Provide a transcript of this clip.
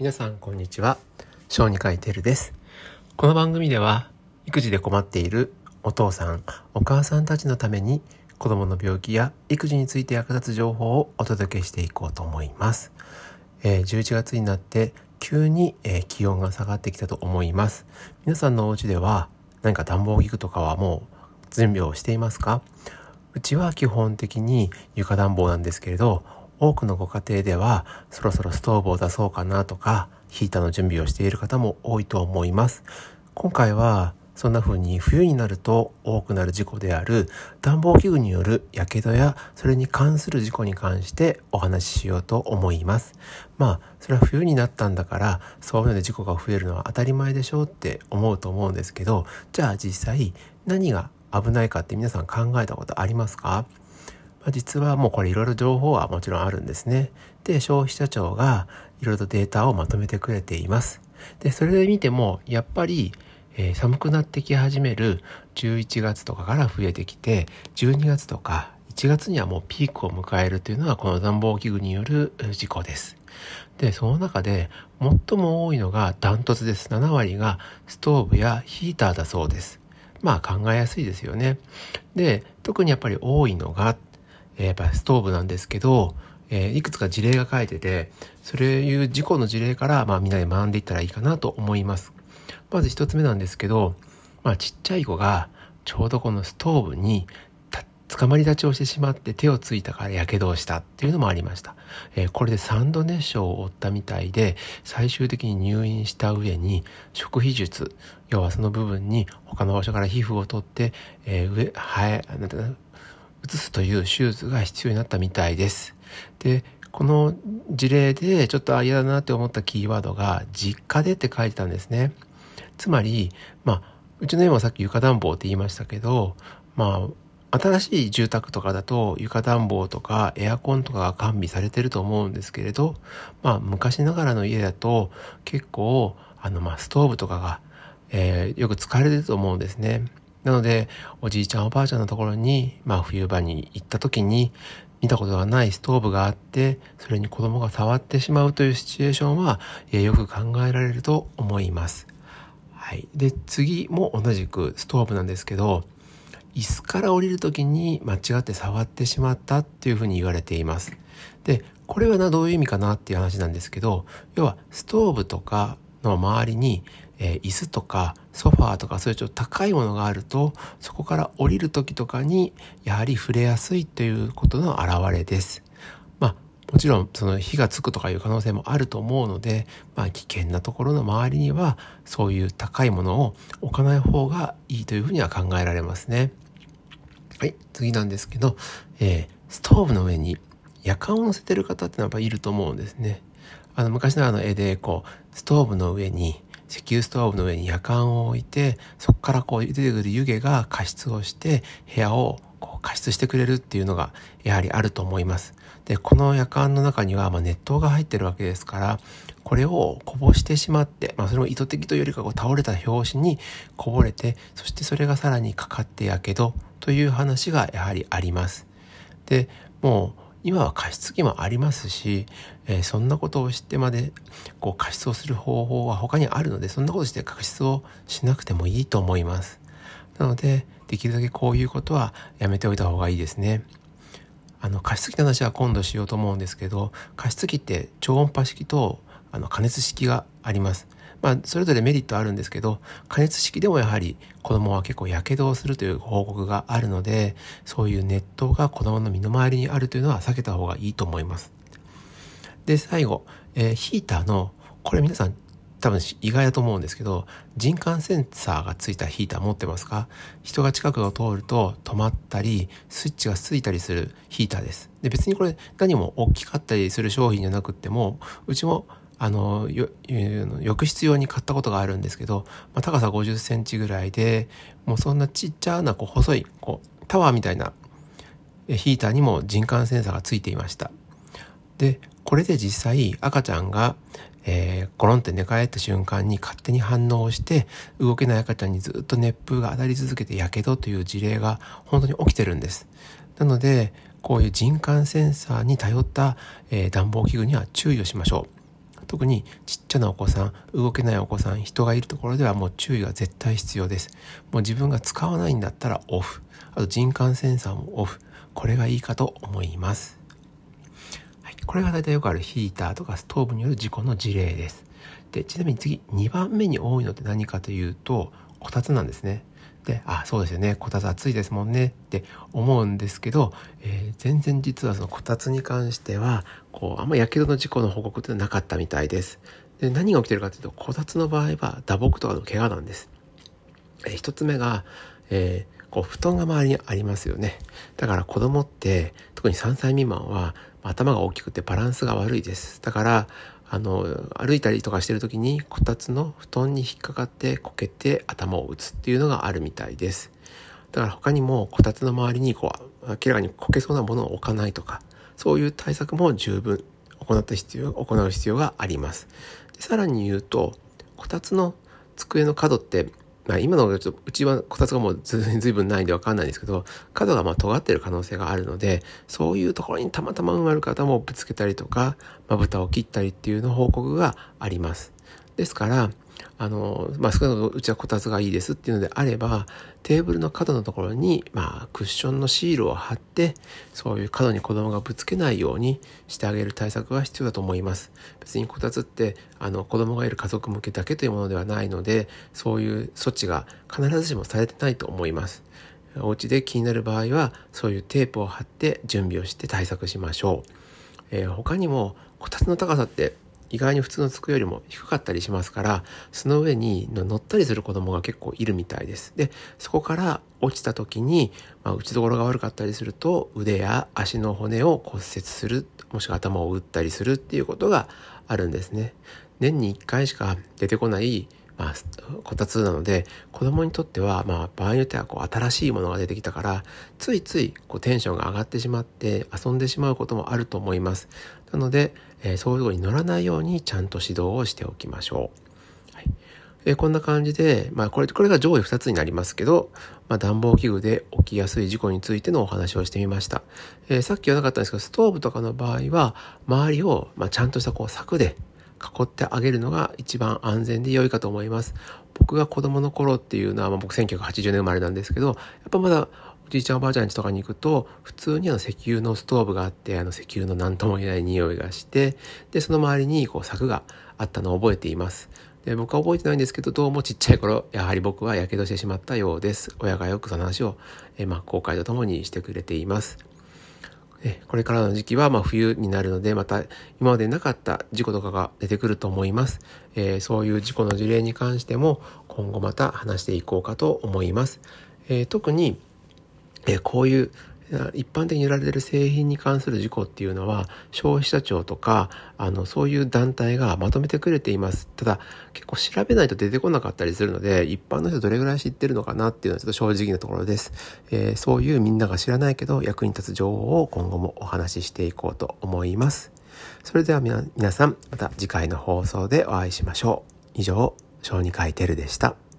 皆さんこんにちは。小児科医てるです。この番組では育児で困っているお父さんお母さんたちのために子供の病気や育児について役立つ情報をお届けしていこうと思います、えー、11月になって急に、えー、気温が下がってきたと思います。皆さんのお家では何か暖房器具とかはもう準備をしていますか？うちは基本的に床暖房なんですけれど多くのご家庭ではそろそろストーブを出そうかなとかヒーターの準備をしている方も多いと思います。今回はそんな風に冬になると多くなる事故である暖房器具による火傷やそれに関する事故に関してお話ししようと思います。まあそれは冬になったんだからそういうので事故が増えるのは当たり前でしょうって思うと思うんですけどじゃあ実際何が危ないかって皆さん考えたことありますか？ま、実はもうこれいろいろ情報はもちろんあるんですね。で、消費者庁がいろいろとデータをまとめてくれています。で、それで見ても、やっぱり、えー、寒くなってき始める11月とかから増えてきて、12月とか1月にはもうピークを迎えるというのはこの暖房器具による事故です。で、その中で最も多いのがダントツです。7割がストーブやヒーターだそうです。まあ考えやすいですよね。で、特にやっぱり多いのがえ、やっぱストーブなんですけど、えー、いくつか事例が書いてて、それいう事故の事例から、まあみんなで学んでいったらいいかなと思います。まず一つ目なんですけど、まあちっちゃい子がちょうどこのストーブに捕まり立ちをしてしまって手をついたから火傷をしたっていうのもありました。えー、これで3度熱傷を負ったみたいで、最終的に入院した上に、食皮術、要はその部分に他の場所から皮膚を取って、えー、上、はえ、なんて移すという手術が必要になったみたいです。で、この事例でちょっと嫌だなって思ったキーワードが実家でって書いてたんですね。つまり、まあ、うちの家もさっき床暖房って言いましたけど、まあ、新しい住宅とかだと床暖房とかエアコンとかが完備されてると思うんですけれど、まあ昔ながらの家だと結構あのまあストーブとかが、えー、よく使われてると思うんですね。なので、おじいちゃんおばあちゃんのところに、まあ冬場に行った時に、見たことがないストーブがあって、それに子供が触ってしまうというシチュエーションは、えよく考えられると思います。はい。で、次も同じくストーブなんですけど、椅子から降りる時に間違って触ってしまったっていうふうに言われています。で、これはな、どういう意味かなっていう話なんですけど、要はストーブとかの周りにえー、椅子とかソファーとかそういうちょっと高いものがあるとそこから降りる時とかにやはり触れやすいということの表れです。まあもちろんその火がつくとかいう可能性もあると思うので、まあ、危険なところの周りにはそういう高いものを置かない方がいいというふうには考えられますね。はい、次なんですけど、えー、ストーブの上に夜間を乗せてる方ってのはやっぱいると思うんですね。あの昔のあの絵でこうストーブの上に石油ストーブの上に夜間を置いて、そこからこう出てくる湯気が加湿をして、部屋をこう加湿してくれるっていうのがやはりあると思います。で、この夜間の中にはま熱湯が入ってるわけですから、これをこぼしてしまって、まあそれも意図的というよりかこう倒れた拍子にこぼれて、そしてそれがさらにかかってやけどという話がやはりあります。で、もう今は加湿器もありますし、えー、そんなことを知ってまでこう加湿をする方法は他にあるのでそんなことして加湿をしなくてもいいと思います。なのでできるだけこういうことはやめておいた方がいいですね。あの加湿器の話は今度しようと思うんですけど加湿器って超音波式とあの加熱式があります。まあ、それぞれメリットあるんですけど、加熱式でもやはり子供は結構火傷をするという報告があるので、そういう熱湯が子供の身の回りにあるというのは避けた方がいいと思います。で、最後、えー、ヒーターの、これ皆さん多分意外だと思うんですけど、人感センサーがついたヒーター持ってますか？人が近くを通ると止まったり、スイッチがついたりするヒーターです。で、別にこれ何も大きかったりする商品じゃなくっても、うちもあの、浴室用に買ったことがあるんですけど、まあ、高さ50センチぐらいで、もうそんなちっちゃなこう細い、こう、タワーみたいなヒーターにも人感センサーがついていました。で、これで実際赤ちゃんが、えー、コロンって寝返った瞬間に勝手に反応して動けない赤ちゃんにずっと熱風が当たり続けて火傷という事例が本当に起きてるんです。なので、こういう人感センサーに頼った、えー、暖房器具には注意をしましょう。特にちっちゃなお子さん、動けないお子さん、人がいるところではもう注意が絶対必要です。もう自分が使わないんだったらオフ。あと人感センサーもオフ。これがいいかと思います。はい、これが大体よくあるヒーターとかストーブによる事故の事例です。で、ちなみに次、2番目に多いのって何かというと、こたつなんですね。で、あ、そうですよね。こたつ暑いですもんねって思うんですけど、えー、全然実はそのこたつに関しては、こう、あんま火傷の事故の報告ってなかったみたいです。で、何が起きてるかというと、こたつの場合は打撲とかの怪我なんです。えー、一つ目が、えー、こう、布団が周りにありますよね。だから子供って、特に3歳未満は、頭が大きくてバランスが悪いです。だから、あの、歩いたりとかしてる時に、こたつの布団に引っかかってこけて頭を打つっていうのがあるみたいです。だから他にも、こたつの周りにこう、明らかにこけそうなものを置かないとか、そういう対策も十分行った必要、行う必要があります。でさらに言うと、こたつの机の角ってまあ、今のちょっとうちはこたつがもうずいぶんないんでわかんないんですけど、角がまあ尖ってる可能性があるので、そういうところにたまたま埋まる方もぶつけたりとか、まぶたを切ったりっていうの報告があります。ですから、あの、まあ、少なくともうちはこたつがいいですっていうのであれば、テーブルの角のところに、まあ、クッションのシールを貼って、そういう角に子供がぶつけないようにしてあげる対策が必要だと思います。別にこたつって、あの、子供がいる家族向けだけというものではないので、そういう措置が必ずしもされてないと思います。お家で気になる場合は、そういうテープを貼って準備をして対策しましょう。えー、他にも、こたつの高さって意外に普通の机よりも低かったりしますから、その上に乗ったりする子供が結構いるみたいです。で、そこから落ちた時に、まあ、打ちどころが悪かったりすると、腕や足の骨を骨折する、もしくは頭を打ったりするっていうことがあるんですね。年に1回しか出てこないまあ、こたつなので、子供にとっては、まあ、場合によっては、こう、新しいものが出てきたから、ついつい、こう、テンションが上がってしまって、遊んでしまうこともあると思います。なので、えー、そういうとこに乗らないように、ちゃんと指導をしておきましょう。はい。えー、こんな感じで、まあ、これ、これが上位2つになりますけど、まあ、暖房器具で起きやすい事故についてのお話をしてみました。えー、さっきはなかったんですけど、ストーブとかの場合は、周りを、まあ、ちゃんとしたこう柵で囲ってあげるのが一番安全で良いかと思います。僕が子供の頃っていうのは、まあ、僕1980年生まれなんですけど、やっぱまだおじいちゃんおばあちゃん家とかに行くと、普通にあの石油のストーブがあって、あの石油の何とも言えない匂いがして、で、その周りにこう柵があったのを覚えています。で僕は覚えてないんですけど、どうもちっちゃい頃、やはり僕は火傷してしまったようです。親がよくその話を、えまあ、後悔とともにしてくれています。これからの時期はま冬になるので、また今までなかった事故とかが出てくると思います。えー、そういう事故の事例に関しても今後また話していこうかと思います。えー、特に、えー、こういう一般的に売られている製品に関する事故っていうのは消費者庁とかあのそういう団体がまとめてくれています。ただ結構調べないと出てこなかったりするので一般の人どれぐらい知ってるのかなっていうのはちょっと正直なところです、えー、そういうみんなが知らないけど役に立つ情報を今後もお話ししていこうと思います。それでは皆さんまた次回の放送でお会いしましょう。以上小児科医テルでした。